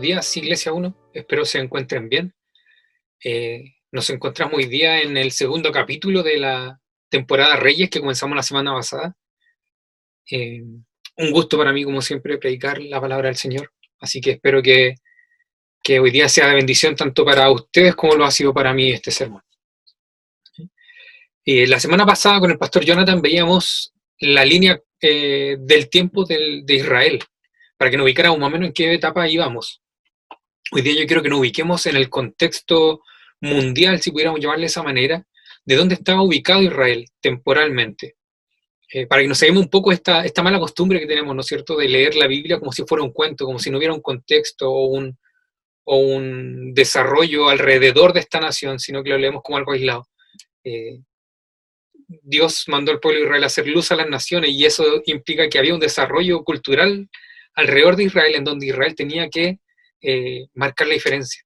Días, Iglesia 1. Espero se encuentren bien. Eh, nos encontramos hoy día en el segundo capítulo de la temporada Reyes que comenzamos la semana pasada. Eh, un gusto para mí, como siempre, predicar la palabra del Señor. Así que espero que, que hoy día sea de bendición tanto para ustedes como lo ha sido para mí este sermón. Eh, la semana pasada con el pastor Jonathan veíamos la línea del tiempo del, de Israel, para que nos ubicáramos más o menos en qué etapa íbamos. Hoy día yo quiero que nos ubiquemos en el contexto mundial, si pudiéramos llamarle de esa manera, de dónde estaba ubicado Israel temporalmente. Eh, para que nos seguimos un poco esta, esta mala costumbre que tenemos, ¿no es cierto?, de leer la Biblia como si fuera un cuento, como si no hubiera un contexto o un, o un desarrollo alrededor de esta nación, sino que lo leemos como algo aislado. Eh, Dios mandó al pueblo de Israel a hacer luz a las naciones y eso implica que había un desarrollo cultural alrededor de Israel en donde Israel tenía que eh, marcar la diferencia.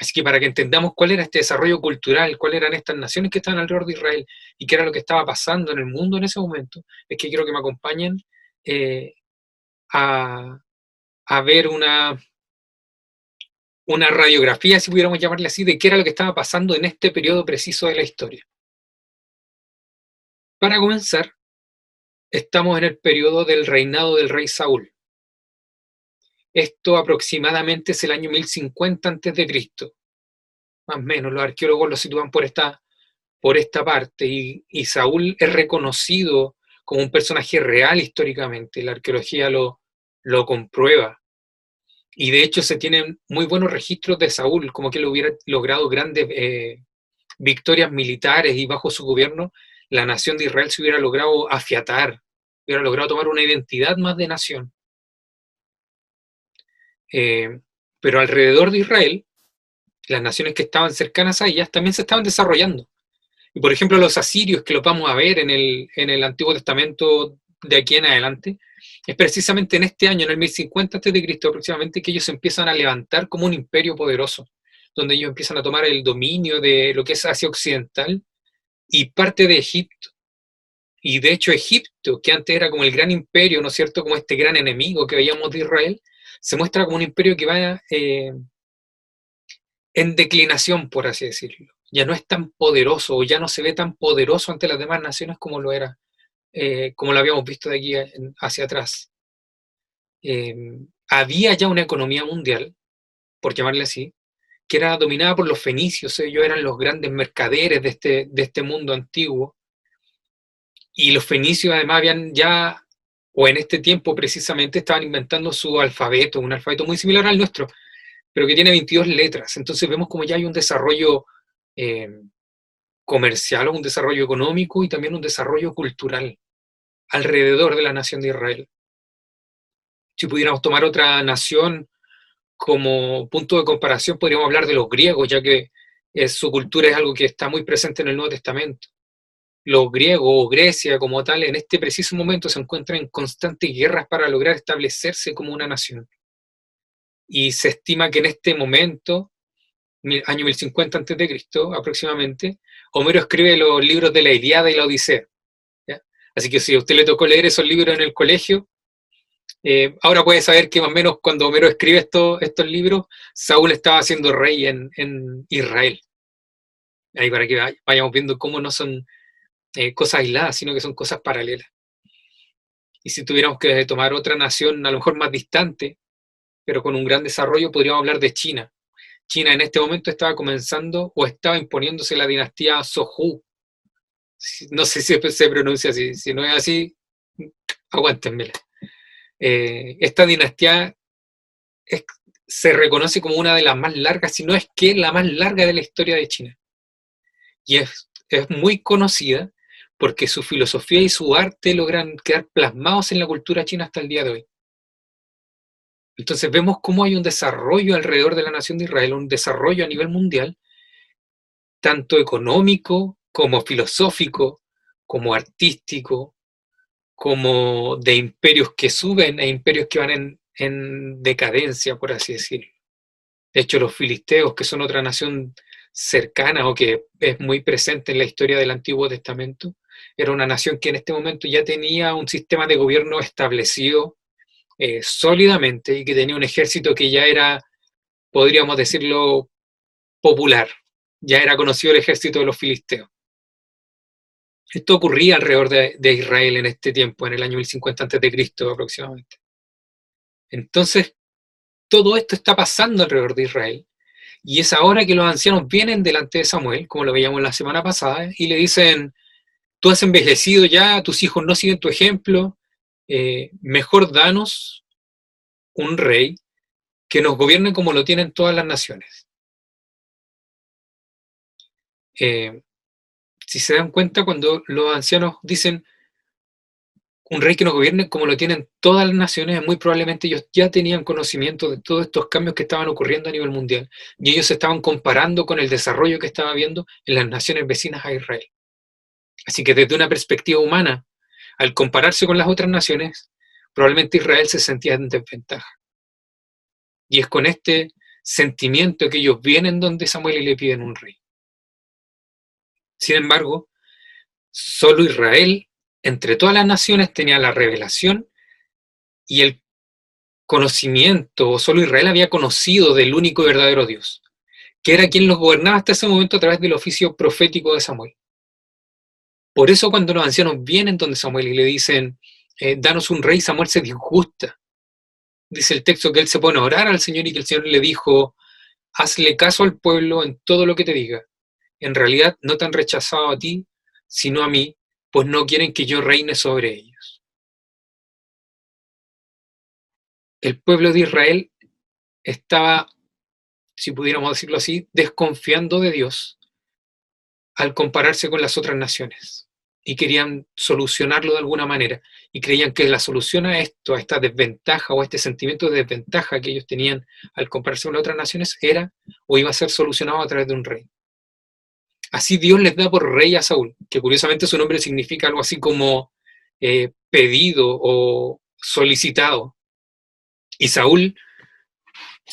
Así que para que entendamos cuál era este desarrollo cultural, cuáles eran estas naciones que estaban alrededor de Israel y qué era lo que estaba pasando en el mundo en ese momento, es que quiero que me acompañen eh, a, a, ver una, una radiografía, si pudiéramos llamarle así, de qué era lo que estaba pasando en este periodo preciso de la historia. Para comenzar, estamos en el periodo del reinado del rey Saúl. Esto aproximadamente es el año 1050 a.C. Más o menos, los arqueólogos lo sitúan por esta, por esta parte y, Saúl es reconocido como un personaje real históricamente. La arqueología lo, lo comprueba. Y de hecho se tienen muy buenos registros de Saúl, como que él hubiera logrado grandes eh, victorias militares y bajo su gobierno la nación de Israel se hubiera logrado afiatar, hubiera logrado tomar una identidad más de nación. Eh, pero alrededor de Israel, las naciones que estaban cercanas a ellas también se estaban desarrollando. Y por ejemplo, los asirios, que lo vamos a ver en el, en el Antiguo Testamento de aquí en adelante, es precisamente en este año, en el 1050 a.C. aproximadamente, que ellos empiezan a levantar como un imperio poderoso, donde ellos empiezan a tomar el dominio de lo que es Asia Occidental y parte de Egipto. Y de hecho Egipto, que antes era como el gran imperio, ¿no es cierto?, como este gran enemigo que veíamos de Israel, se muestra como un imperio que va eh, en declinación, por así decirlo. Ya no es tan poderoso o ya no se ve tan poderoso ante las demás naciones como lo era, eh, como lo habíamos visto de aquí hacia atrás. Em, había ya una economía mundial, por llamarle así, que era dominada por los fenicios, ellos eran los grandes mercaderes de este, de este mundo antiguo, y los fenicios además habían ya o en este tiempo precisamente estaban inventando su alfabeto, un alfabeto muy similar al nuestro, pero que tiene 22 letras. Entonces vemos como ya hay un desarrollo eh, comercial, un desarrollo económico y también un desarrollo cultural alrededor de la nación de Israel. Si pudiéramos tomar otra nación como punto de comparación, podríamos hablar de los griegos, ya que su cultura es algo que está muy presente en el Nuevo Testamento los griegos o Grecia como tal en este preciso momento se encuentran en constantes guerras para lograr establecerse como una nación. Y se estima que en este momento, año 1050 a.C. aproximadamente, Homero escribe los libros de la Iliada y la Odisea. Así que si a usted le tocó leer esos libros en el colegio, eh, ahora puede saber que más o menos cuando Homero escribe estos libros, Saúl estaba siendo rey en, en Israel. Ahí para que vayamos viendo cómo no son eh, cosas aisladas, sino que son cosas paralelas. Y si tuviéramos que tomar otra nación, a lo mejor más distante, pero con un gran desarrollo, podríamos hablar de China. China en este momento estaba comenzando o estaba imponiéndose la dinastía Sohu. No sé si se pronuncia así, si no es así, aguántenmela. Eh, esta dinastía se reconoce como una de las más largas, si no es que la más larga de la historia de China. Y es, es muy conocida porque su filosofía y su arte logran quedar plasmados en la cultura china hasta el día de hoy. Entonces vemos cómo hay un desarrollo alrededor de la nación de Israel, un desarrollo a nivel mundial, tanto económico como filosófico, como artístico, como de imperios que suben e imperios que van en, en decadencia, por así decirlo. De hecho, los filisteos, que son otra nación cercana o que es muy presente en la historia del Antiguo Testamento, era una nación que en este momento ya tenía un sistema de gobierno establecido, eh, sólidamente y que tenía un ejército que ya era, podríamos decirlo, popular. Ya era conocido el ejército de los filisteos. Esto ocurría alrededor de, de Israel en este tiempo, en el año 1050 a.C. aproximadamente. Entonces, todo esto está pasando alrededor de Israel. Y es ahora que los ancianos vienen delante de Samuel, como lo veíamos la semana pasada, y le dicen, tú has envejecido ya, tus hijos no siguen tu ejemplo, eh, mejor danos un rey que nos gobierne como lo tienen todas las naciones. Eh, si se dan cuenta, cuando los ancianos dicen un rey que nos gobierne como lo tienen todas las naciones, muy probablemente ellos ya tenían conocimiento de todos estos cambios que estaban ocurriendo a nivel mundial y ellos se estaban comparando con el desarrollo que estaba habiendo en las naciones vecinas a Israel. Así que desde una perspectiva humana, al compararse con las otras naciones, probablemente Israel se sentía en desventaja. Y es con este sentimiento que ellos vienen donde Samuel y le piden un rey. Sin embargo, solo Israel, entre todas las naciones, tenía la revelación y el conocimiento, o solo Israel había conocido del único verdadero Dios, que era quien los gobernaba hasta ese momento a través del oficio profético de Samuel. Por eso cuando los ancianos vienen donde Samuel y le dicen, eh, danos un rey, Samuel se disgusta. Dice el texto que él se pone a orar al Señor y que el Señor le dijo, hazle caso al pueblo en todo lo que te diga. En realidad no te han rechazado a ti, sino a mí, pues no quieren que yo reine sobre ellos. El pueblo de Israel estaba, si pudiéramos decirlo así, desconfiando de Dios al compararse con las otras naciones y querían solucionarlo de alguna manera y creían que la solución a esto, a esta desventaja o a este sentimiento de desventaja que ellos tenían al compararse con otras naciones era o iba a ser solucionado a través de un rey. Así Dios les da por rey a Saúl, que curiosamente su nombre significa algo así como eh, pedido o solicitado. Y Saúl,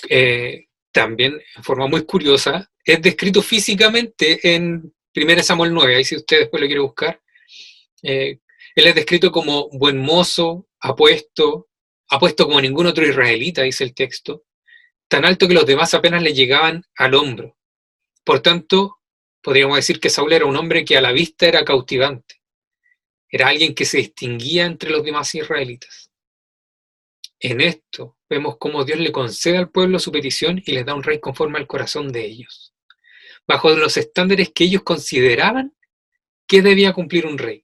eh, también en forma muy curiosa, es descrito físicamente en 1 Samuel 9, ahí si usted después lo quiere buscar, eh, él es descrito como buen mozo, apuesto, apuesto como ningún otro israelita, dice el texto, tan alto que los demás apenas le llegaban al hombro. Por tanto, podríamos decir que Saúl era un hombre que a la vista era cautivante. Era alguien que se distinguía entre los demás israelitas. En esto vemos cómo Dios le concede al pueblo su petición y les da un rey conforme al corazón de ellos, bajo los estándares que ellos consideraban que debía cumplir un rey.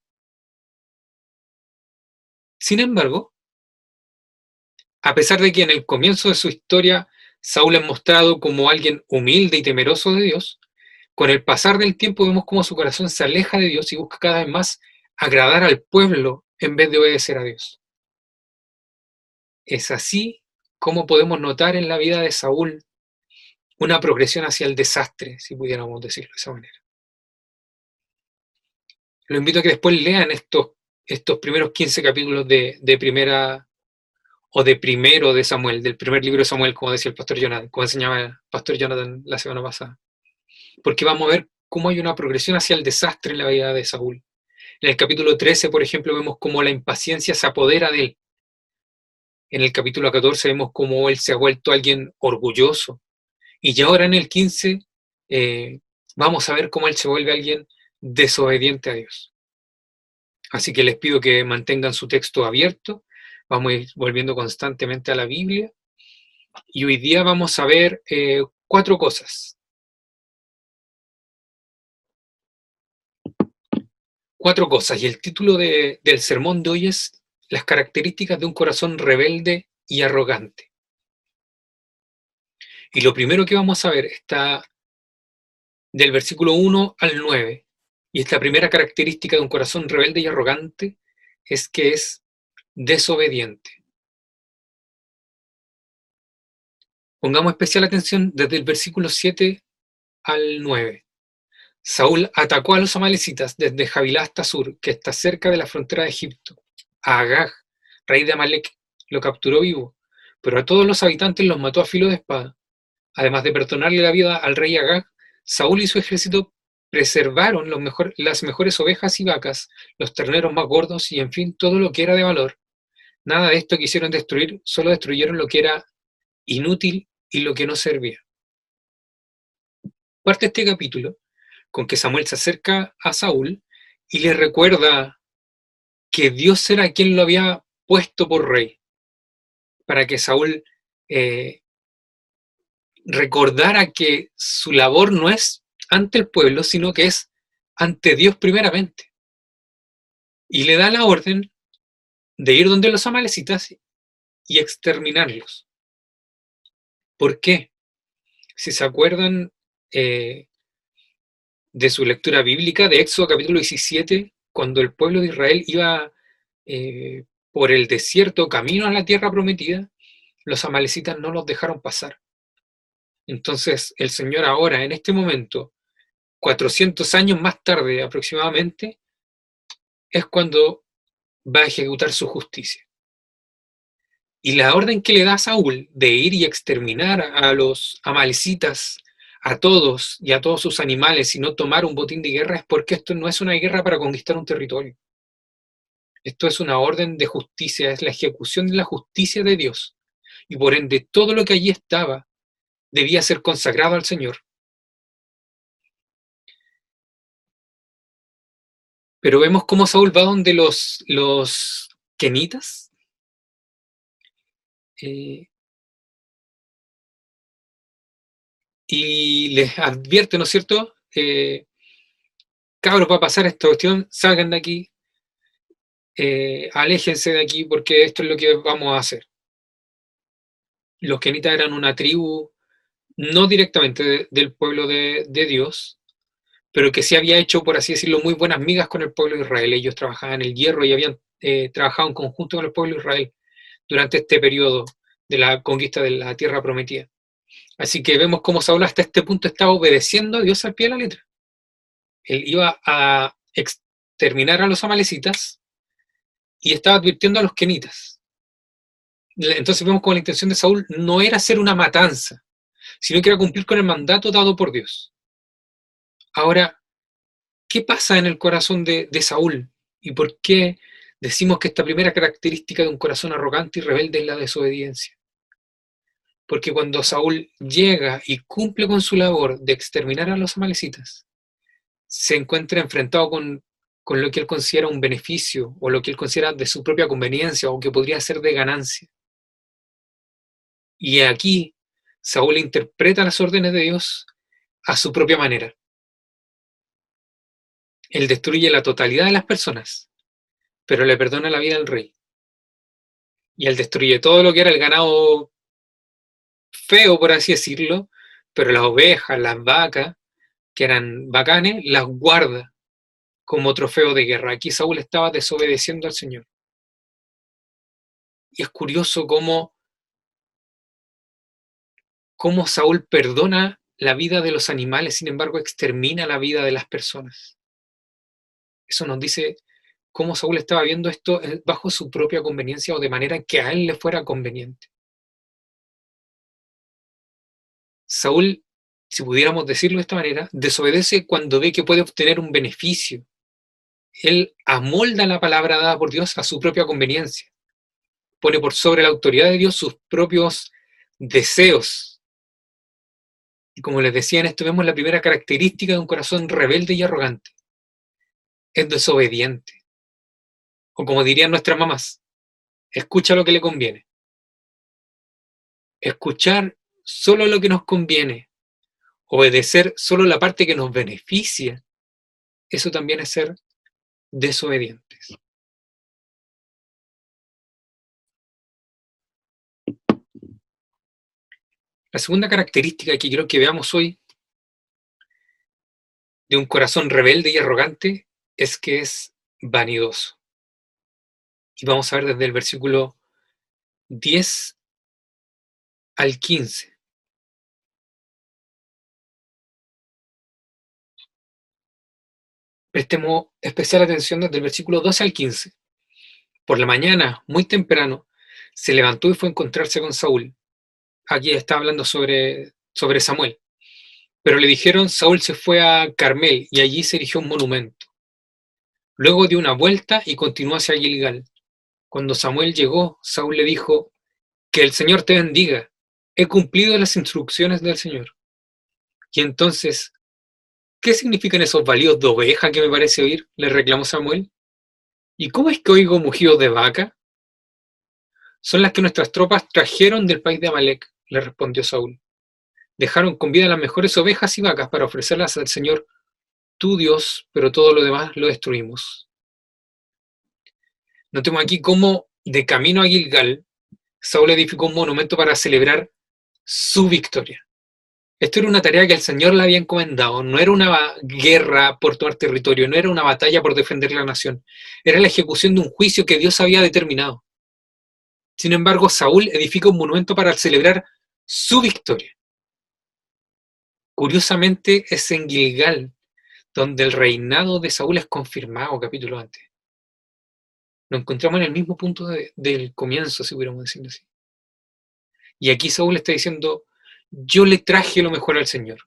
Sin embargo, a pesar de que en el comienzo de su historia Saúl es mostrado como alguien humilde y temeroso de Dios, con el pasar del tiempo vemos cómo su corazón se aleja de Dios y busca cada vez más agradar al pueblo en vez de obedecer a Dios. Es así como podemos notar en la vida de Saúl una progresión hacia el desastre, si pudiéramos decirlo de esa manera. Lo invito a que después lean estos estos primeros 15 capítulos de, primera o de primero de Samuel, del primer libro de Samuel, como decía el pastor Jonathan, como enseñaba el pastor Jonathan la semana pasada. Porque vamos a ver cómo hay una progresión hacia el desastre en la vida de Saúl. En el capítulo 13, por ejemplo, vemos cómo la impaciencia se apodera de él. En el capítulo 14 vemos cómo él se ha vuelto alguien orgulloso. Y ya ahora en el 15 eh, vamos a ver cómo él se vuelve alguien desobediente a Dios. Así que les pido que mantengan su texto abierto. Vamos a ir volviendo constantemente a la Biblia. Y hoy día vamos a ver eh, cuatro cosas. Cuatro cosas. Y el título del sermón de hoy es Las características de un corazón rebelde y arrogante. Y lo primero que vamos a ver está del versículo 1 al 9. Y esta primera característica de un corazón rebelde y arrogante es que es desobediente. Pongamos especial atención desde el versículo 7 al 9. Saúl atacó a los amalecitas desde Javilá hasta Sur, que está cerca de la frontera de Egipto. A Agag, rey de Amalek, lo capturó vivo, pero a todos los habitantes los mató a filo de espada. Además de perdonarle la vida al rey Agag, Saúl y su ejército preservaron las mejores ovejas y vacas, los terneros más gordos y en fin todo lo que era de valor. Nada de esto quisieron destruir, solo destruyeron lo que era inútil y lo que no servía. Parte este capítulo con que Samuel se acerca a Saúl y le recuerda que Dios era quien lo había puesto por rey, para que Saúl eh, recordara que su labor no es ante el pueblo, sino que es ante Dios primeramente. Y le da la orden de ir donde los amalecitas y exterminarlos. ¿Por qué? Si se acuerdan eh, de su lectura bíblica de Éxodo capítulo 17, cuando el pueblo de Israel iba eh, por el desierto camino a la tierra prometida, los amalecitas no los dejaron pasar. Entonces el Señor ahora, en este momento, 400 años más tarde aproximadamente, es cuando va a ejecutar su justicia. Y la orden que le da Saúl de ir y exterminar a los amalecitas, a todos y a todos sus animales y no tomar un botín de guerra es porque esto no es una guerra para conquistar un territorio. Esto es una orden de justicia, es la ejecución de la justicia de Dios. Y por ende todo lo que allí estaba debía ser consagrado al Señor. Pero vemos cómo Saúl va donde los, los kenitas. Eh, y les advierte, ¿no es cierto? Eh, cabros, va a pasar esta cuestión, salgan de aquí, eh, aléjense de aquí porque esto es lo que vamos a hacer. Los kenitas eran una tribu, no directamente del pueblo de, de Dios, pero que sí había hecho, por así decirlo, muy buenas migas con el pueblo de Israel. Ellos trabajaban en el hierro y habían eh, trabajado en conjunto con el pueblo de Israel durante este periodo de la conquista de la tierra prometida. Así que vemos cómo Saúl hasta este punto estaba obedeciendo a Dios al pie de la letra. Él iba a exterminar a los amalecitas y estaba advirtiendo a los kenitas. Entonces vemos como la intención de Saúl no era hacer una matanza, sino que era cumplir con el mandato dado por Dios. Ahora, ¿qué pasa en el corazón de, Saúl? ¿Y por qué decimos que esta primera característica de un corazón arrogante y rebelde es la desobediencia? Porque cuando Saúl llega y cumple con su labor de exterminar a los amalecitas, se encuentra enfrentado con, con, lo que él considera un beneficio o lo que él considera de su propia conveniencia o que podría ser de ganancia. Y aquí Saúl interpreta las órdenes de Dios a su propia manera. Él destruye la totalidad de las personas, pero le perdona la vida al rey. Y él destruye todo lo que era el ganado feo, por así decirlo, pero las ovejas, las vacas, que eran bacanes, las guarda como trofeo de guerra. Aquí Saúl estaba desobedeciendo al Señor. Y es curioso cómo, cómo Saúl perdona la vida de los animales, sin embargo extermina la vida de las personas. Eso nos dice cómo Saúl estaba viendo esto eh, bajo su propia conveniencia o de manera que a él le fuera conveniente. Saúl, si pudiéramos decirlo de esta manera, desobedece cuando ve que puede obtener un beneficio. Él amolda la palabra dada por Dios a su propia conveniencia. Pone por sobre la autoridad de Dios sus propios deseos. Y como les decía en esto, vemos la primera característica de un corazón rebelde y arrogante es desobediente. O como dirían nuestras mamás, escucha lo que le conviene. Escuchar solo lo que nos conviene, obedecer solo la parte que nos beneficia, eso también es ser desobedientes. La segunda característica que quiero que veamos hoy de un corazón rebelde y arrogante es que es vanidoso. Y vamos a ver desde el versículo 10 al 15. Prestemos especial atención desde el versículo 12 al 15. Por la mañana, muy temprano, se levantó y fue a encontrarse con Saúl. Aquí está hablando sobre, sobre Samuel. Pero le dijeron, Saúl se fue a Carmel y allí se erigió un monumento. Luego dio una vuelta y continuó hacia Gilgal. Cuando Samuel llegó, Saúl le dijo, que el Señor te bendiga, he cumplido las instrucciones del Señor. Y entonces, ¿qué significan esos balidos de oveja que me parece oír? le reclamó Samuel. ¿Y cómo es que oigo mugidos de vaca? Son las que nuestras tropas trajeron del país de Amalek, le respondió Saúl. Dejaron con vida las mejores ovejas y vacas para ofrecerlas al Señor, tu Dios, pero todo lo demás lo destruimos. Notemos aquí cómo de camino a Gilgal, Saúl edificó un monumento para celebrar su victoria. Esto era una tarea que el Señor le había encomendado, no era una guerra por tomar territorio, no era una batalla por defender la nación, era la ejecución de un juicio que Dios había determinado. Sin embargo, Saúl edifica un monumento para celebrar su victoria. Curiosamente es en Gilgal donde el reinado de Saúl es confirmado, capítulo antes. Nos encontramos en el mismo punto del comienzo, si pudiéramos decirlo así. Y aquí Saúl está diciendo, yo le traje lo mejor al Señor.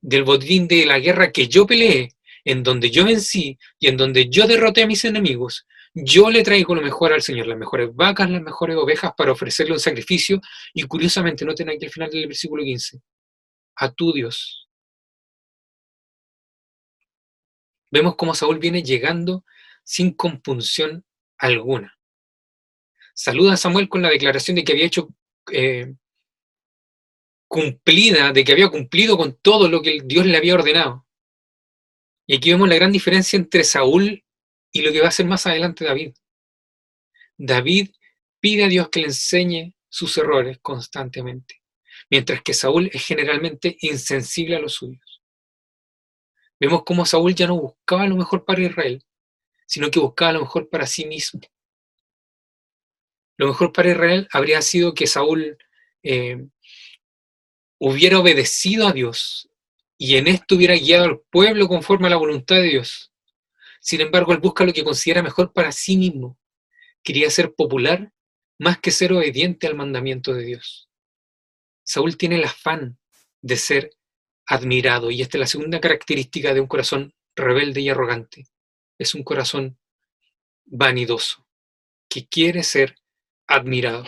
Del botín de la guerra que yo peleé, en donde yo vencí y en donde yo derroté a mis enemigos, yo le traigo lo mejor al Señor, las mejores vacas, las mejores ovejas para ofrecerle un sacrificio. Y curiosamente, noten aquí al final del versículo 15, a tu Dios. Vemos cómo Saúl viene llegando sin compunción alguna. Saluda a Samuel con la declaración de que había hecho eh, cumplida, de que había cumplido con todo lo que Dios le había ordenado. Y aquí vemos la gran diferencia entre Saúl y lo que va a hacer más adelante David. David pide a Dios que le enseñe sus errores constantemente, mientras que Saúl es generalmente insensible a los suyos. Vemos cómo Saúl ya no buscaba lo mejor para Israel, sino que buscaba lo mejor para sí mismo. Lo mejor para Israel habría sido que Saúl eh, hubiera obedecido a Dios y en esto hubiera guiado al pueblo conforme a la voluntad de Dios. Sin embargo, él busca lo que considera mejor para sí mismo. Quería ser popular más que ser obediente al mandamiento de Dios. Saúl tiene el afán de ser admirado y esta es la segunda característica de un corazón rebelde y arrogante. Es un corazón vanidoso, que quiere ser admirado.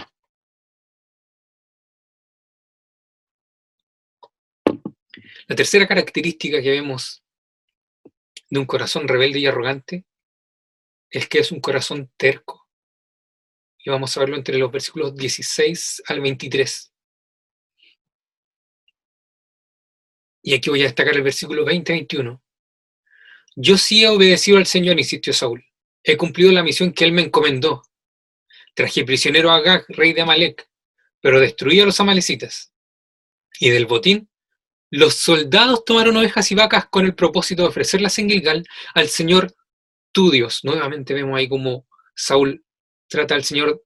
La tercera característica que vemos de un corazón rebelde y arrogante es que es un corazón terco. Y vamos a verlo entre los versículos 16 al 23. Y aquí voy a destacar el versículo 20-21. Yo sí he obedecido al Señor, insistió Saúl. He cumplido la misión que él me encomendó. Traje prisionero a Agag, rey de Amalek, pero destruí a los amalecitas. Y del botín los soldados tomaron ovejas y vacas con el propósito de ofrecerlas en Gilgal al Señor tu Dios. Nuevamente vemos ahí como Saúl trata al Señor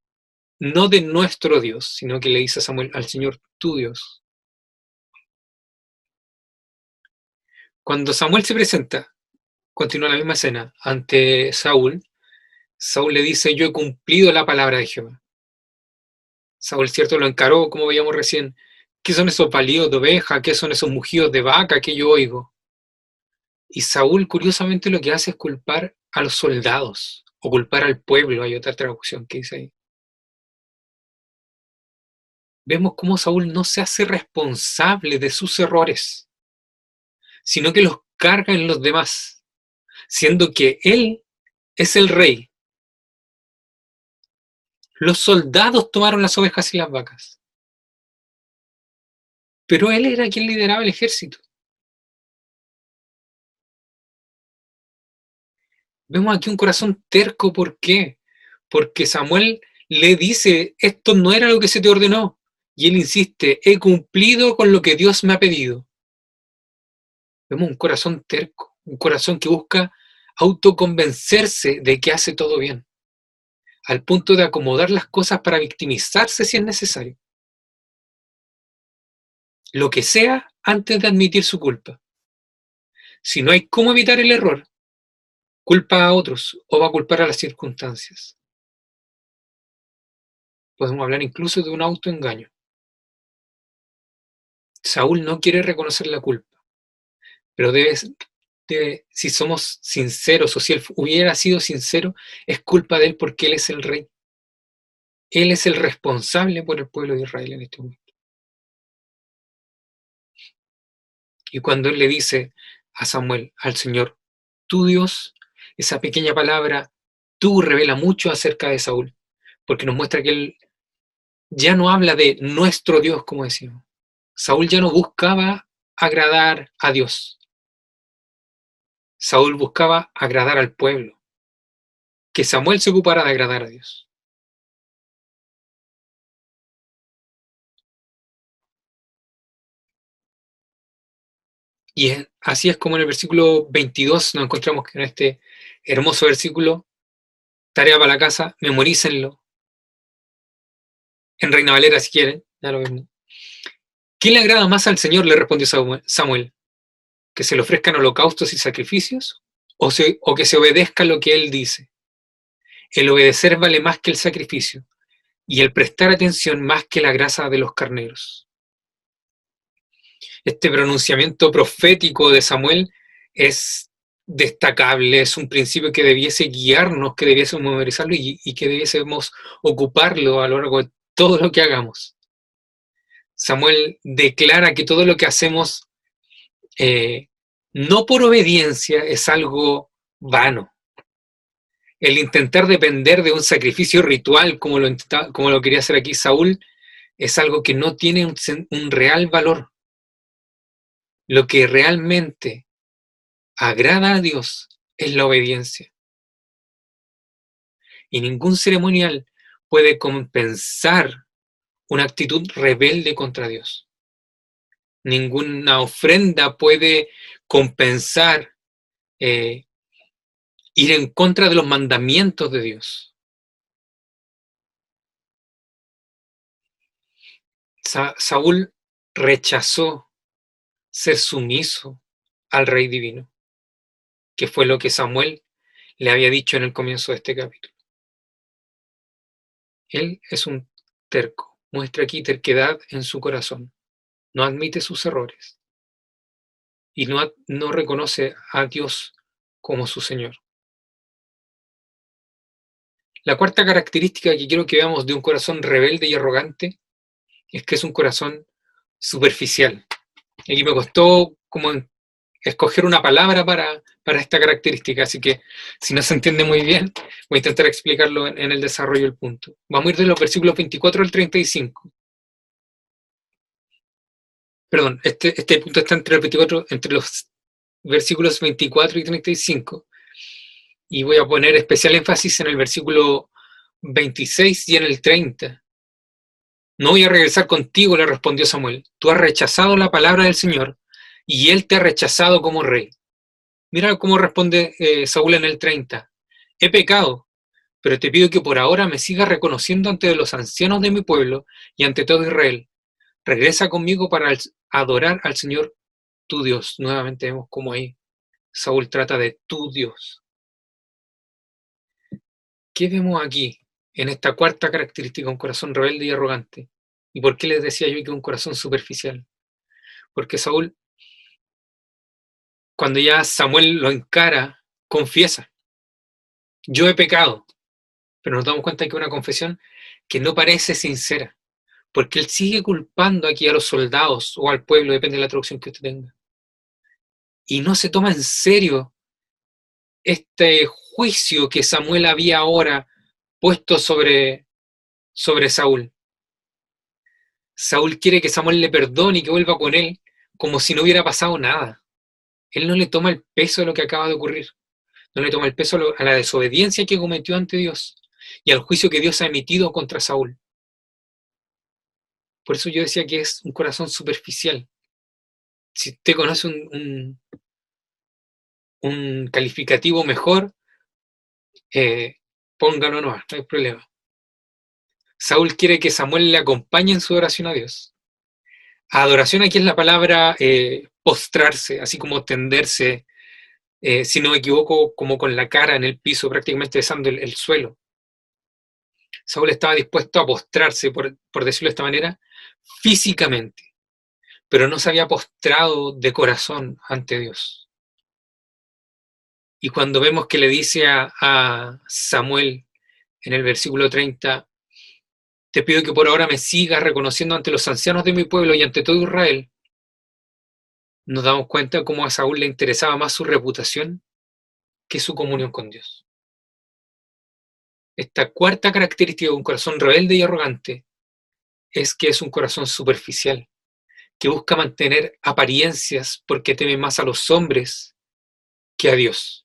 no de nuestro Dios, sino que le dice a Samuel al Señor tu Dios. Cuando Samuel se presenta, continúa la misma escena, ante Saúl, Saúl le dice, yo he cumplido la palabra de Jehová. Saúl, cierto, lo encaró, como veíamos recién, ¿Qué son esos palillos de oveja? ¿Qué son esos mugidos de vaca que yo oigo? Y Saúl, curiosamente, lo que hace es culpar a los soldados o culpar al pueblo. Hay otra traducción que dice ahí. Vemos cómo Saúl no se hace responsable de sus errores, sino que los carga en los demás, siendo que él es el rey. Los soldados tomaron las ovejas y las vacas. Pero él era quien lideraba el ejército. Vemos aquí un corazón terco, ¿por qué? Porque Samuel le dice, esto no era lo que se te ordenó. Y él insiste, he cumplido con lo que Dios me ha pedido. Vemos un corazón terco, un corazón que busca autoconvencerse de que hace todo bien, al punto de acomodar las cosas para victimizarse si es necesario lo que sea antes de admitir su culpa. Si no hay cómo evitar el error, culpa a otros o va a culpar a las circunstancias. Podemos hablar incluso de un autoengaño. Saúl no quiere reconocer la culpa, pero debe si somos sinceros o si él hubiera sido sincero, es culpa de él porque él es el rey. Él es el responsable por el pueblo de Israel en este momento. Y cuando él le dice a Samuel, al Señor, tu Dios, esa pequeña palabra, tú revela mucho acerca de Saúl, porque nos muestra que él ya no habla de nuestro Dios, como decimos. Saúl ya no buscaba agradar a Dios. Saúl buscaba agradar al pueblo. Que Samuel se ocupara de agradar a Dios. Y así es como en el versículo 22 nos encontramos que en este hermoso versículo, tarea para la casa, memorícenlo. En Reina Valera si quieren, ya lo vemos. ¿Qué le agrada más al Señor? Le respondió Samuel. ¿Que se le ofrezcan holocaustos y sacrificios? ¿O, o que se obedezca lo que Él dice? El obedecer vale más que el sacrificio y el prestar atención más que la grasa de los carneros este pronunciamiento profético de Samuel es destacable, es un principio que debiese guiarnos, que debiésemos memorizarlo y, que debiésemos ocuparlo a lo largo de todo lo que hagamos. Samuel declara que todo lo que hacemos, eh, no por obediencia, es algo vano. El intentar depender de un sacrificio ritual, como lo, como lo quería hacer aquí Saúl, es algo que no tiene un real valor. Lo que realmente agrada a Dios es la obediencia. Y ningún ceremonial puede compensar una actitud rebelde contra Dios. Ninguna ofrenda puede compensar eh, ir en contra de los mandamientos de Dios. Saúl rechazó ser sumiso al Rey Divino, que fue lo que Samuel le había dicho en el comienzo de este capítulo. Él es un terco, muestra aquí terquedad en su corazón, no admite sus errores y no, no reconoce a Dios como su Señor. La cuarta característica que quiero que veamos de un corazón rebelde y arrogante es que es un corazón superficial. Aquí me costó como escoger una palabra para, esta característica, así que si no se entiende muy bien, voy a intentar explicarlo en, el desarrollo del punto. Vamos a ir de los versículos 24 al 35. Perdón, este, este punto está entre, el 24, entre los versículos 24 y 35. Y voy a poner especial énfasis en el versículo 26 y en el 30. No voy a regresar contigo, le respondió Samuel. Tú has rechazado la palabra del Señor y Él te ha rechazado como rey. Mira cómo responde eh, Saúl en el 30. He pecado, pero te pido que por ahora me sigas reconociendo ante los ancianos de mi pueblo y ante todo Israel. Regresa conmigo para adorar al Señor tu Dios. Nuevamente vemos cómo ahí Saúl trata de tu Dios. ¿Qué vemos aquí? en esta cuarta característica, un corazón rebelde y arrogante. ¿Y por qué les decía yo que un corazón superficial? Porque Saúl, cuando ya Samuel lo encara, confiesa, yo he pecado, pero nos damos cuenta que una confesión que no parece sincera, porque él sigue culpando aquí a los soldados o al pueblo, depende de la traducción que usted tenga. Y no se toma en serio este juicio que Samuel había ahora puesto sobre, sobre Saúl. Saúl quiere que Samuel le perdone y que vuelva con él como si no hubiera pasado nada. Él no le toma el peso de lo que acaba de ocurrir. No le toma el peso a la desobediencia que cometió ante Dios y al juicio que Dios ha emitido contra Saúl. Por eso yo decía que es un corazón superficial. Si usted conoce un, calificativo mejor, eh, póngalo no, no hay problema. Saúl quiere que Samuel le acompañe en su oración a Dios. Adoración aquí es la palabra eh, postrarse, así como tenderse, eh, si no me equivoco, como con la cara en el piso, prácticamente besando el, suelo. Saúl estaba dispuesto a postrarse, por, por decirlo de esta manera, físicamente, pero no se había postrado de corazón ante Dios. Y cuando vemos que le dice a, Samuel en el versículo 30, te pido que por ahora me sigas reconociendo ante los ancianos de mi pueblo y ante todo Israel, nos damos cuenta cómo a Saúl le interesaba más su reputación que su comunión con Dios. Esta cuarta característica de un corazón rebelde y arrogante es que es un corazón superficial, que busca mantener apariencias porque teme más a los hombres que a Dios.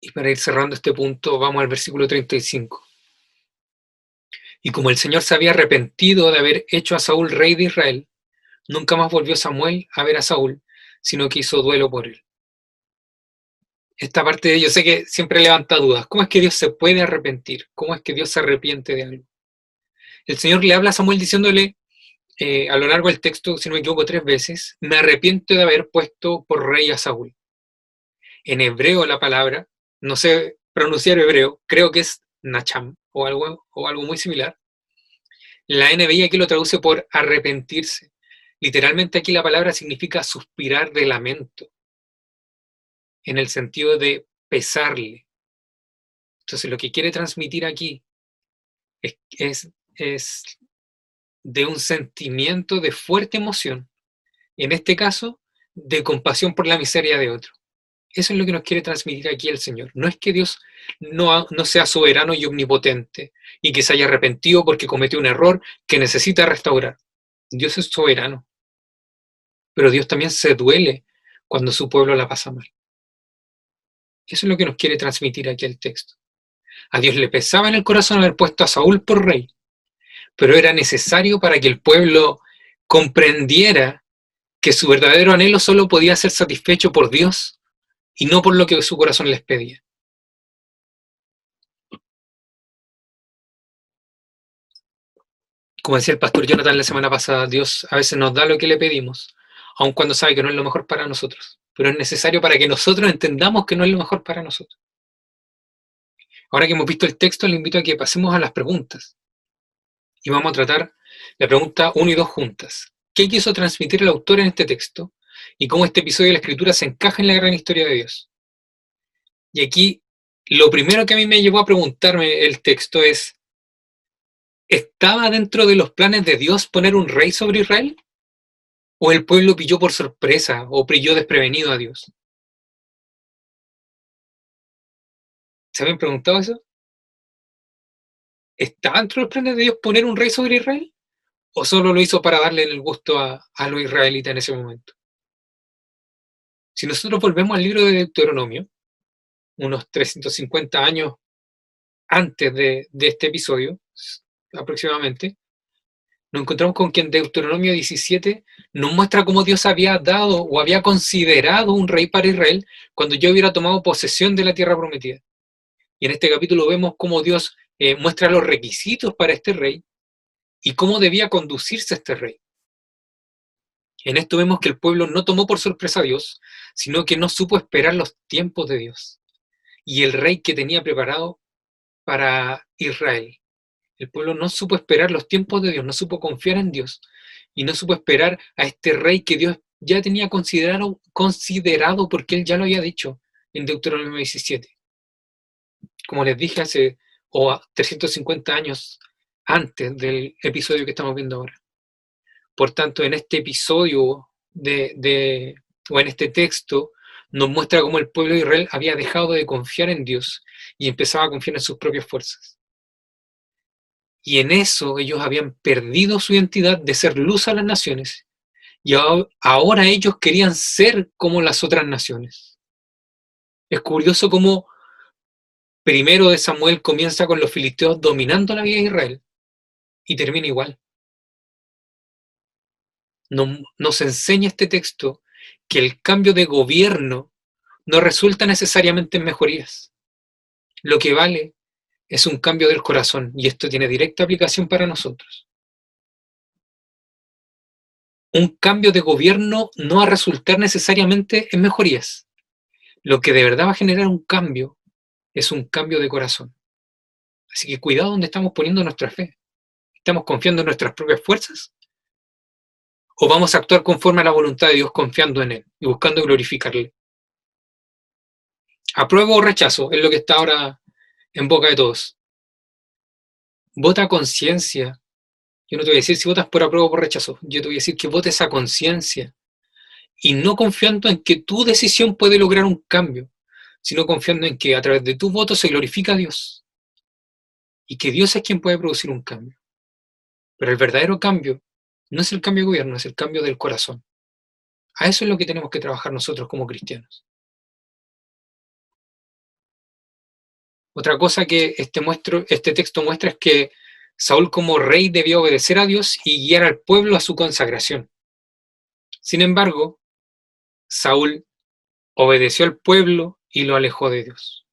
Y para ir cerrando este punto, vamos al versículo 35. Y como el Señor se había arrepentido de haber hecho a Saúl rey de Israel, nunca más volvió Samuel a ver a Saúl, sino que hizo duelo por él. Esta parte, yo sé que siempre levanta dudas. ¿Cómo es que Dios se puede arrepentir? ¿Cómo es que Dios se arrepiente de algo? El Señor le habla a Samuel diciéndole eh, a lo largo del texto, si no me equivoco, tres veces, me arrepiento de haber puesto por rey a Saúl. En hebreo la palabra, no sé pronunciar hebreo, creo que es Nacham o algo, o algo muy similar. La NBI aquí lo traduce por arrepentirse. Literalmente aquí la palabra significa suspirar de lamento, en el sentido de pesarle. Entonces lo que quiere transmitir aquí es, de un sentimiento de fuerte emoción, en este caso, de compasión por la miseria de otro. Eso es lo que nos quiere transmitir aquí el Señor. No es que Dios no, no, sea soberano y omnipotente y que se haya arrepentido porque cometió un error que necesita restaurar. Dios es soberano. Pero Dios también se duele cuando su pueblo la pasa mal. Eso es lo que nos quiere transmitir aquí el texto. A Dios le pesaba en el corazón haber puesto a Saúl por rey, pero era necesario para que el pueblo comprendiera que su verdadero anhelo solo podía ser satisfecho por Dios y no por lo que su corazón les pedía. Como decía el pastor Jonathan la semana pasada, Dios a veces nos da lo que le pedimos, aun cuando sabe que no es lo mejor para nosotros, pero es necesario para que nosotros entendamos que no es lo mejor para nosotros. Ahora que hemos visto el texto, le invito a que pasemos a las preguntas. Y vamos a tratar la pregunta 1 y 2 juntas. ¿Qué quiso transmitir el autor en este texto? y cómo este episodio de la escritura se encaja en la gran historia de Dios. Y aquí, lo primero que a mí me llevó a preguntarme el texto es, ¿estaba dentro de los planes de Dios poner un rey sobre Israel? ¿O el pueblo pilló por sorpresa o pilló desprevenido a Dios? ¿Se habían preguntado eso? ¿Estaba dentro de los planes de Dios poner un rey sobre Israel? ¿O solo lo hizo para darle el gusto a, a los israelitas en ese momento? Si nosotros volvemos al libro de Deuteronomio, unos 350 años antes de, este episodio, aproximadamente, nos encontramos con que en Deuteronomio 17 nos muestra cómo Dios había dado o había considerado un rey para Israel cuando yo hubiera tomado posesión de la tierra prometida. Y en este capítulo vemos cómo Dios eh, muestra los requisitos para este rey y cómo debía conducirse este rey. En esto vemos que el pueblo no tomó por sorpresa a Dios, sino que no supo esperar los tiempos de Dios y el rey que tenía preparado para Israel. El pueblo no supo esperar los tiempos de Dios, no supo confiar en Dios y no supo esperar a este rey que Dios ya tenía considerado, considerado porque él ya lo había dicho en Deuteronomio 17. Como les dije hace o 350 años antes del episodio que estamos viendo ahora. Por tanto, en este episodio de, o en este texto nos muestra cómo el pueblo de Israel había dejado de confiar en Dios y empezaba a confiar en sus propias fuerzas. Y en eso ellos habían perdido su identidad de ser luz a las naciones y ahora ellos querían ser como las otras naciones. Es curioso cómo primero de Samuel comienza con los filisteos dominando la vida de Israel y termina igual nos enseña este texto que el cambio de gobierno no resulta necesariamente en mejorías. Lo que vale es un cambio del corazón y esto tiene directa aplicación para nosotros. Un cambio de gobierno no va a resultar necesariamente en mejorías. Lo que de verdad va a generar un cambio es un cambio de corazón. Así que cuidado donde estamos poniendo nuestra fe. ¿Estamos confiando en nuestras propias fuerzas ¿O vamos a actuar conforme a la voluntad de Dios confiando en Él y buscando glorificarle? ¿Apruebo o rechazo? Es lo que está ahora en boca de todos. Vota conciencia. Yo no te voy a decir si votas por apruebo o por rechazo. Yo te voy a decir que votes a conciencia. Y no confiando en que tu decisión puede lograr un cambio, sino confiando en que a través de tu voto se glorifica a Dios. Y que Dios es quien puede producir un cambio. Pero el verdadero cambio no es el cambio de gobierno, es el cambio del corazón. A eso es lo que tenemos que trabajar nosotros como cristianos. Otra cosa que este, muestro, este texto muestra es que Saúl como rey debió obedecer a Dios y guiar al pueblo a su consagración. Sin embargo, Saúl obedeció al pueblo y lo alejó de Dios.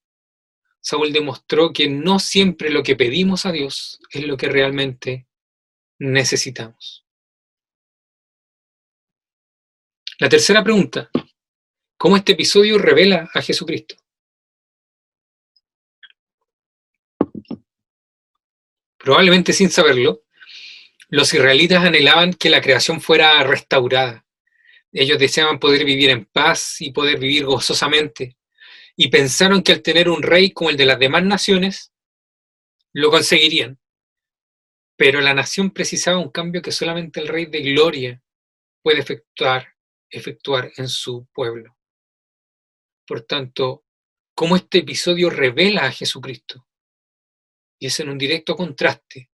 Saúl demostró que no siempre lo que pedimos a Dios es lo que realmente necesitamos. La tercera pregunta, ¿cómo este episodio revela a Jesucristo? Probablemente sin saberlo, los israelitas anhelaban que la creación fuera restaurada. Ellos deseaban poder vivir en paz y poder vivir gozosamente. Y pensaron que al tener un rey como el de las demás naciones, lo conseguirían. Pero la nación precisaba un cambio que solamente el rey de gloria puede efectuar, en su pueblo. Por tanto, ¿cómo este episodio revela a Jesucristo? Y es en un directo contraste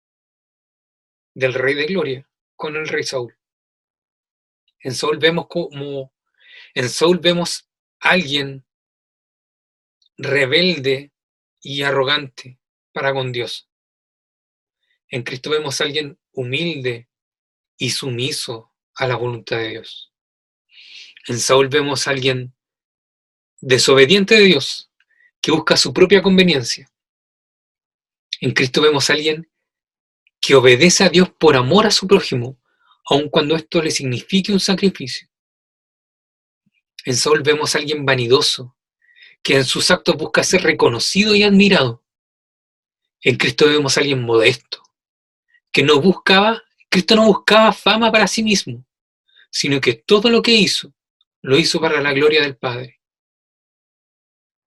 del rey de gloria con el rey Saúl. En Saúl vemos como en Saúl vemos a alguien rebelde y arrogante para con Dios. En Cristo vemos a alguien humilde y sumiso a la voluntad de Dios. En Saúl vemos a alguien desobediente de Dios, que busca su propia conveniencia. En Cristo vemos a alguien que obedece a Dios por amor a su prójimo, aun cuando esto le signifique un sacrificio. En Saúl vemos a alguien vanidoso, que en sus actos busca ser reconocido y admirado. En Cristo vemos a alguien modesto, que no buscaba, Cristo no buscaba fama para sí mismo, sino que todo lo que hizo, lo hizo para la gloria del Padre.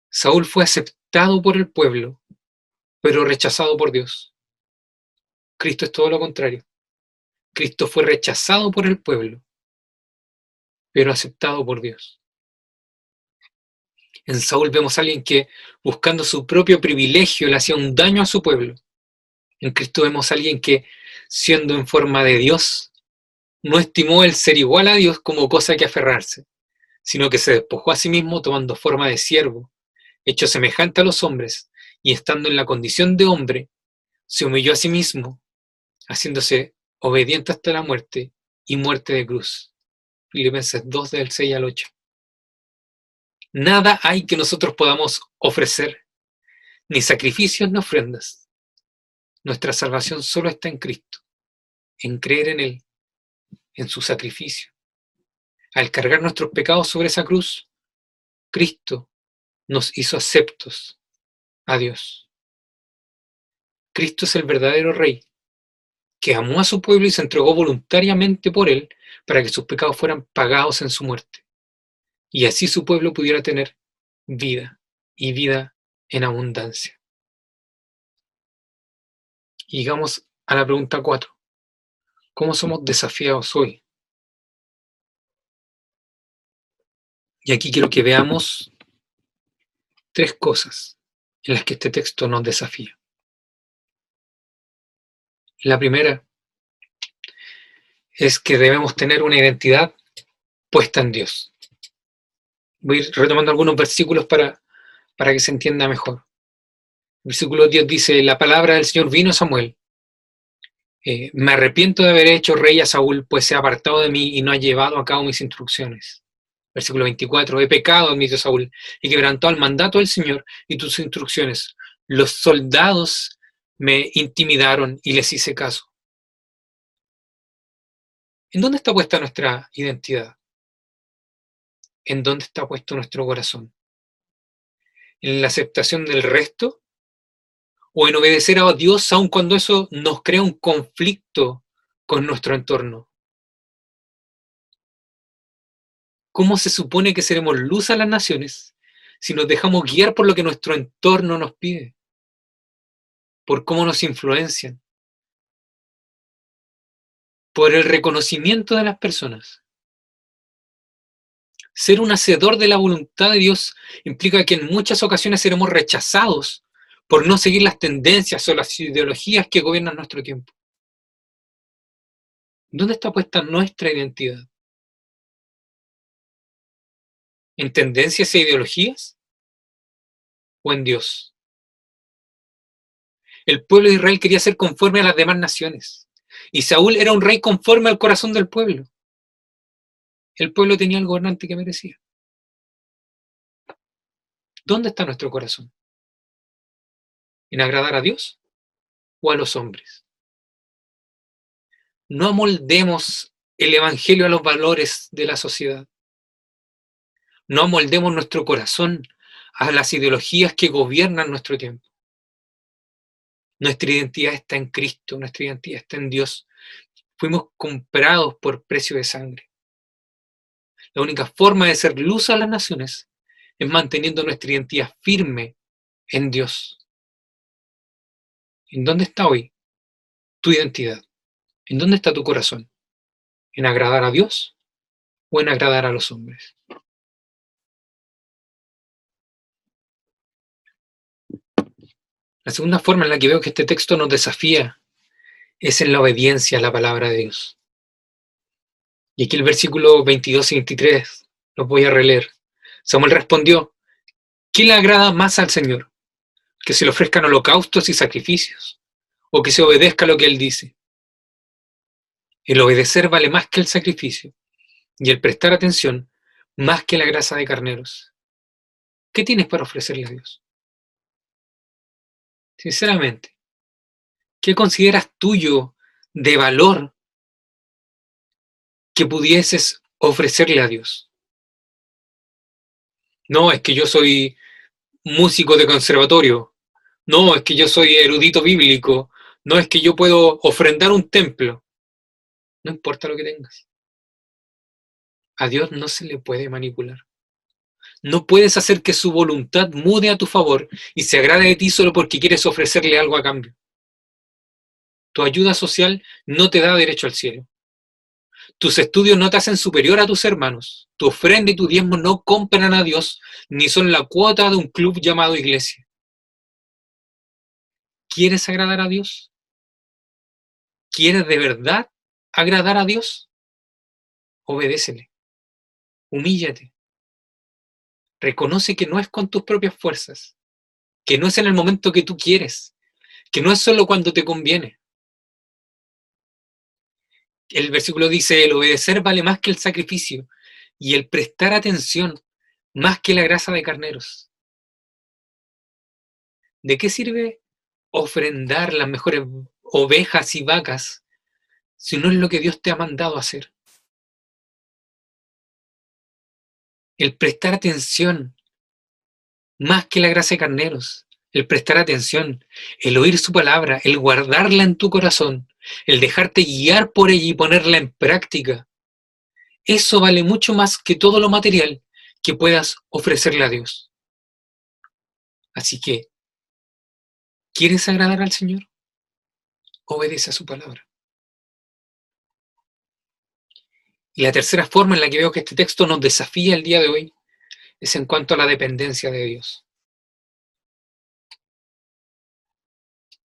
Saúl fue aceptado por el pueblo pero rechazado por Dios. Cristo es todo lo contrario. Cristo fue rechazado por el pueblo, pero aceptado por Dios. En Saúl vemos a alguien que, buscando su propio privilegio, le hacía un daño a su pueblo. En Cristo vemos a alguien que, siendo en forma de Dios, no estimó el ser igual a Dios como cosa que aferrarse, sino que se despojó a sí mismo tomando forma de siervo, hecho semejante a los hombres, y estando en la condición de hombre, se humilló a sí mismo, haciéndose obediente hasta la muerte y muerte de cruz. Filipenses 2 del 6 al 8. Nada hay que nosotros podamos ofrecer, ni sacrificios ni ofrendas. Nuestra salvación solo está en Cristo, en creer en Él, en su sacrificio. Al cargar nuestros pecados sobre esa cruz, Cristo nos hizo aceptos a Dios. Cristo es el verdadero Rey, que amó a su pueblo y se entregó voluntariamente por él para que sus pecados fueran pagados en su muerte. Y así su pueblo pudiera tener vida y vida en abundancia. Y llegamos a la pregunta 4. ¿Cómo somos desafiados hoy? Y aquí quiero que veamos tres cosas en las que este texto nos desafía. La primera es que debemos tener una identidad puesta en Dios. Voy retomando algunos versículos para, para que se entienda mejor. Versículo 10 dice, la palabra del Señor vino a Samuel. Eh, me arrepiento de haber hecho rey a Saúl, pues se ha apartado de mí y no ha llevado a cabo mis instrucciones. Versículo 24, he pecado, admitió Saúl, y quebrantó al mandato del Señor y tus instrucciones. Los soldados me intimidaron y les hice caso. ¿En dónde está puesta nuestra identidad? ¿En dónde está puesto nuestro corazón? ¿En la aceptación del resto? ¿O en obedecer a Dios aun cuando eso nos crea un conflicto con nuestro entorno? ¿Cómo se supone que seremos luz a las naciones si nos dejamos guiar por lo que nuestro entorno nos pide? Por cómo nos influencian. Por el reconocimiento de las personas. Ser un hacedor de la voluntad de Dios implica que en muchas ocasiones seremos rechazados por no seguir las tendencias o las ideologías que gobiernan nuestro tiempo. ¿Dónde está puesta nuestra identidad? ¿En tendencias e ideologías? ¿O en Dios? El pueblo de Israel quería ser conforme a las demás naciones. Y Saúl era un rey conforme al corazón del pueblo. El pueblo tenía el gobernante que merecía. ¿Dónde está nuestro corazón? ¿En agradar a Dios o a los hombres? No amoldemos el Evangelio a los valores de la sociedad. No amoldemos nuestro corazón a las ideologías que gobiernan nuestro tiempo. Nuestra identidad está en Cristo, nuestra identidad está en Dios. Fuimos comprados por precio de sangre. La única forma de ser luz a las naciones es manteniendo nuestra identidad firme en Dios. ¿En dónde está hoy tu identidad? ¿En dónde está tu corazón? ¿En agradar a Dios o en agradar a los hombres? La segunda forma en la que veo que este texto nos desafía es en la obediencia a la palabra de Dios. Y aquí el versículo 22 y 23 los voy a releer. Samuel respondió, ¿qué le agrada más al Señor? ¿Que se le ofrezcan holocaustos y sacrificios? ¿O que se obedezca lo que Él dice? El obedecer vale más que el sacrificio y el prestar atención más que la grasa de carneros. ¿Qué tienes para ofrecerle a Dios? Sinceramente, ¿qué consideras tuyo de valor que pudieses ofrecerle a Dios? No, es que yo soy músico de conservatorio. No, es que yo soy erudito bíblico. No, es que yo puedo ofrendar un templo. No importa lo que tengas. A Dios no se le puede manipular. No puedes hacer que su voluntad mude a tu favor y se agrade de ti solo porque quieres ofrecerle algo a cambio. Tu ayuda social no te da derecho al cielo. Tus estudios no te hacen superior a tus hermanos. Tu ofrenda y tu diezmo no compran a Dios, ni son la cuota de un club llamado iglesia. ¿Quieres agradar a Dios? ¿Quieres de verdad agradar a Dios, obedécele, humíllate, reconoce que no es con tus propias fuerzas, que no es en el momento que tú quieres, que no es solo cuando te conviene. El versículo dice, el obedecer vale más que el sacrificio y el prestar atención más que la grasa de carneros. ¿De qué sirve ofrendar las mejores ovejas y vacas si no es lo que Dios te ha mandado hacer. El prestar atención, más que la gracia de carneros, el prestar atención, el oír su palabra, el guardarla en tu corazón, el dejarte guiar por ella y ponerla en práctica, eso vale mucho más que todo lo material que puedas ofrecerle a Dios. Así que, ¿quieres agradar al Señor? Obedece a su palabra. Y la tercera forma en la que veo que este texto nos desafía el día de hoy es en cuanto a la dependencia de Dios.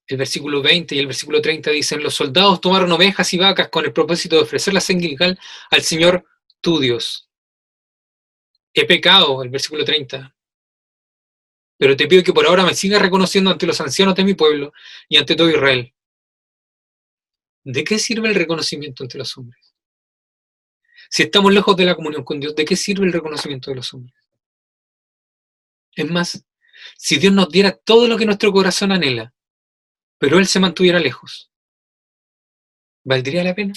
El versículo 20 y el versículo 30 dicen, los soldados tomaron ovejas y vacas con el propósito de ofrecerlas en Gilgal al Señor tu Dios. He pecado, el versículo 30, pero te pido que por ahora me sigas reconociendo ante los ancianos de mi pueblo y ante todo Israel. ¿De qué sirve el reconocimiento ante los hombres? Si estamos lejos de la comunión con Dios, ¿de qué sirve el reconocimiento de los hombres? Es más, si Dios nos diera todo lo que nuestro corazón anhela, pero Él se mantuviera lejos, ¿valdría la pena?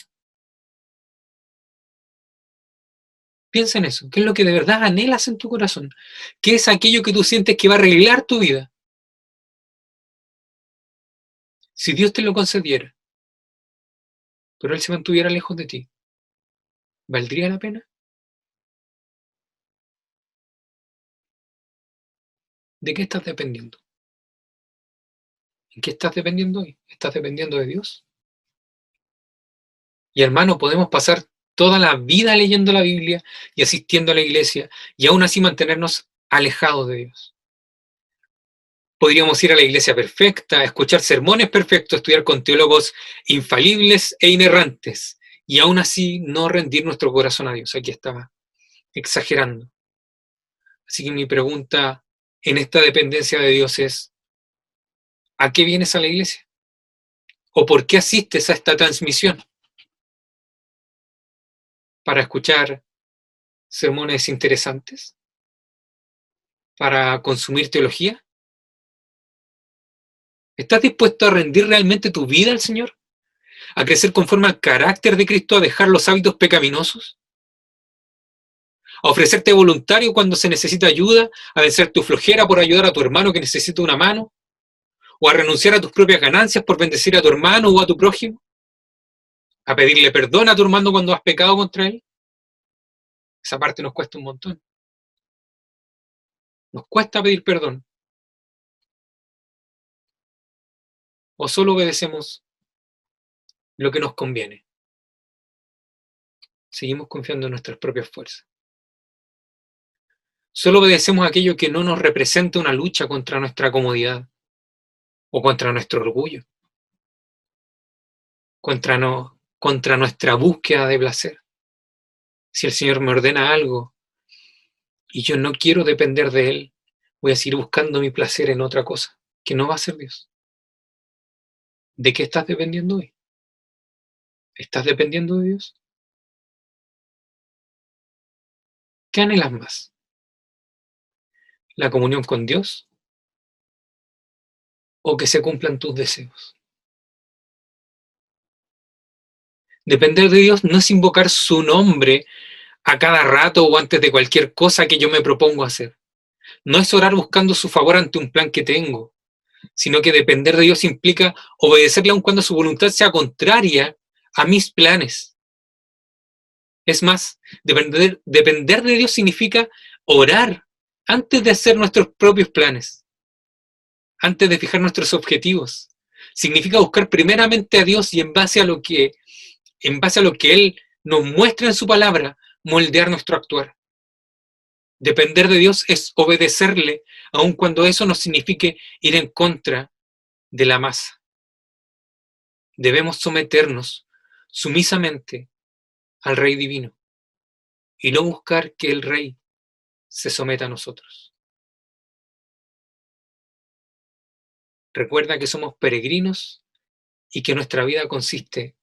Piensa en eso. ¿Qué es lo que de verdad anhelas en tu corazón? ¿Qué es aquello que tú sientes que va a arreglar tu vida? Si Dios te lo concediera, pero Él se mantuviera lejos de ti, ¿Valdría la pena? ¿De qué estás dependiendo? ¿En qué estás dependiendo hoy? ¿Estás dependiendo de Dios? Y hermano, podemos pasar toda la vida leyendo la Biblia y asistiendo a la iglesia y aún así mantenernos alejados de Dios. Podríamos ir a la iglesia perfecta, escuchar sermones perfectos, estudiar con teólogos infalibles e inerrantes, y aún así no rendir nuestro corazón a Dios. Aquí estaba exagerando. Así que mi pregunta en esta dependencia de Dios es, ¿a qué vienes a la iglesia? ¿O por qué asistes a esta transmisión? ¿Para escuchar sermones interesantes? ¿Para consumir teología? ¿Estás dispuesto a rendir realmente tu vida al Señor? ¿A crecer conforme al carácter de Cristo, a dejar los hábitos pecaminosos? ¿A ofrecerte voluntario cuando se necesita ayuda? ¿A vencer tu flojera por ayudar a tu hermano que necesita una mano? ¿O a renunciar a tus propias ganancias por bendecir a tu hermano o a tu prójimo? ¿A pedirle perdón a tu hermano cuando has pecado contra él? Esa parte nos cuesta un montón. Nos cuesta pedir perdón. o solo obedecemos lo que nos conviene. Seguimos confiando en nuestras propias fuerzas. Solo obedecemos aquello que no nos representa una lucha contra nuestra comodidad o contra nuestro orgullo, contra, contra nuestra búsqueda de placer. Si el Señor me ordena algo y yo no quiero depender de Él, voy a seguir buscando mi placer en otra cosa, que no va a ser Dios. ¿De qué estás dependiendo hoy? ¿Estás dependiendo de Dios? ¿Qué anhelas más? ¿La comunión con Dios? ¿O que se cumplan tus deseos? Depender de Dios no es invocar su nombre a cada rato o antes de cualquier cosa que yo me propongo hacer. No es orar buscando su favor ante un plan que tengo sino que depender de Dios implica obedecerle aun cuando su voluntad sea contraria a mis planes. Es más, depender, depender de Dios significa orar antes de hacer nuestros propios planes, antes de fijar nuestros objetivos. Significa buscar primeramente a Dios y en base a lo que, en base a lo que Él nos muestra en su palabra, moldear nuestro actuar. Depender de Dios es obedecerle, aun cuando eso nos signifique ir en contra de la masa. Debemos someternos sumisamente al Rey Divino y no buscar que el Rey se someta a nosotros. Recuerda que somos peregrinos y que nuestra vida consiste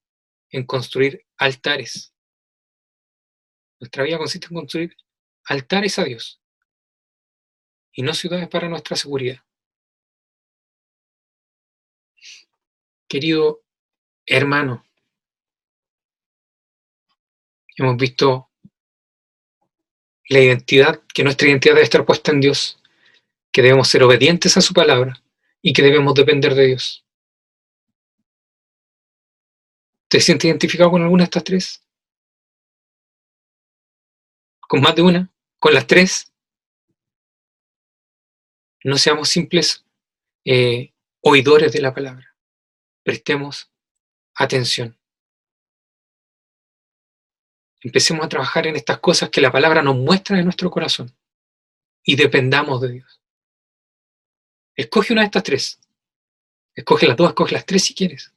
en construir altares. Nuestra vida consiste en construir altares a Dios y no ciudades para nuestra seguridad. Querido hermano, hemos visto la identidad, que nuestra identidad debe estar puesta en Dios, que debemos ser obedientes a su palabra y que debemos depender de Dios. ¿Te sientes identificado con alguna de estas tres? ¿Con más de una? con las tres, no seamos simples eh, oidores de la palabra. Prestemos atención. Empecemos a trabajar en estas cosas que la palabra nos muestra en nuestro corazón y dependamos de Dios. Escoge una de estas tres. Escoge las dos, escoge las tres si quieres.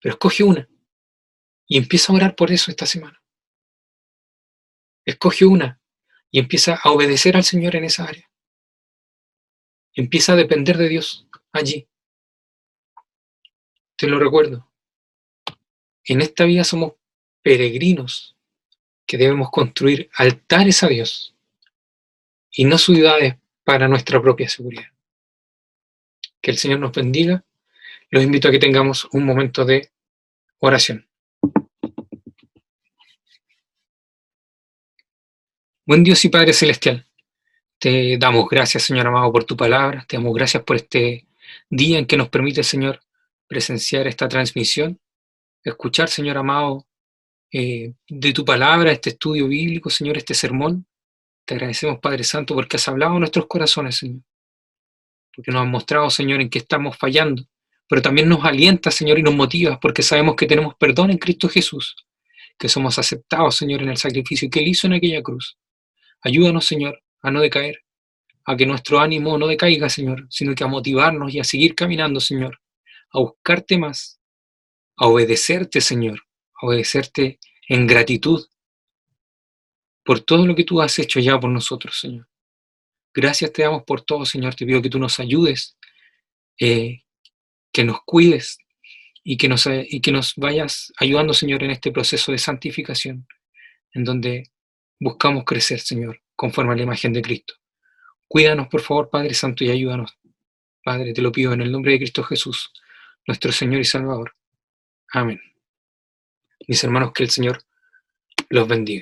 Pero escoge una. Y empieza a orar por eso esta semana. Escoge una y empieza a obedecer al Señor en esa área. Empieza a depender de Dios allí. Te lo recuerdo. En esta vida somos peregrinos que debemos construir altares a Dios y no ciudades para nuestra propia seguridad. Que el Señor nos bendiga. Los invito a que tengamos un momento de oración. Buen Dios y Padre Celestial, te damos gracias, Señor amado, por tu palabra, te damos gracias por este día en que nos permite, Señor, presenciar esta transmisión, escuchar, Señor amado, eh, de tu palabra, este estudio bíblico, Señor, este sermón. Te agradecemos, Padre Santo, porque has hablado a nuestros corazones, Señor. porque nos has mostrado, Señor, en qué estamos fallando, pero también nos alienta, Señor, y nos motiva, porque sabemos que tenemos perdón en Cristo Jesús, que somos aceptados, Señor, en el sacrificio que Él hizo en aquella cruz. Ayúdanos, Señor, a no decaer, a que nuestro ánimo no decaiga, Señor, sino que a motivarnos y a seguir caminando, Señor, a buscarte más, a obedecerte, Señor, obedecerte en gratitud por todo lo que tú has hecho ya por nosotros, Señor. Gracias te damos por todo, Señor. Te pido que tú nos ayudes, eh, que nos cuides y que nos, y que nos vayas ayudando, Señor, en este proceso de santificación, en donde buscamos crecer, Señor, conforme a la imagen de Cristo. Cuídanos, por favor, Padre Santo, y ayúdanos. Padre, te lo pido en el nombre de Cristo Jesús, nuestro Señor y Salvador. Amén. Mis hermanos, que el Señor los bendiga.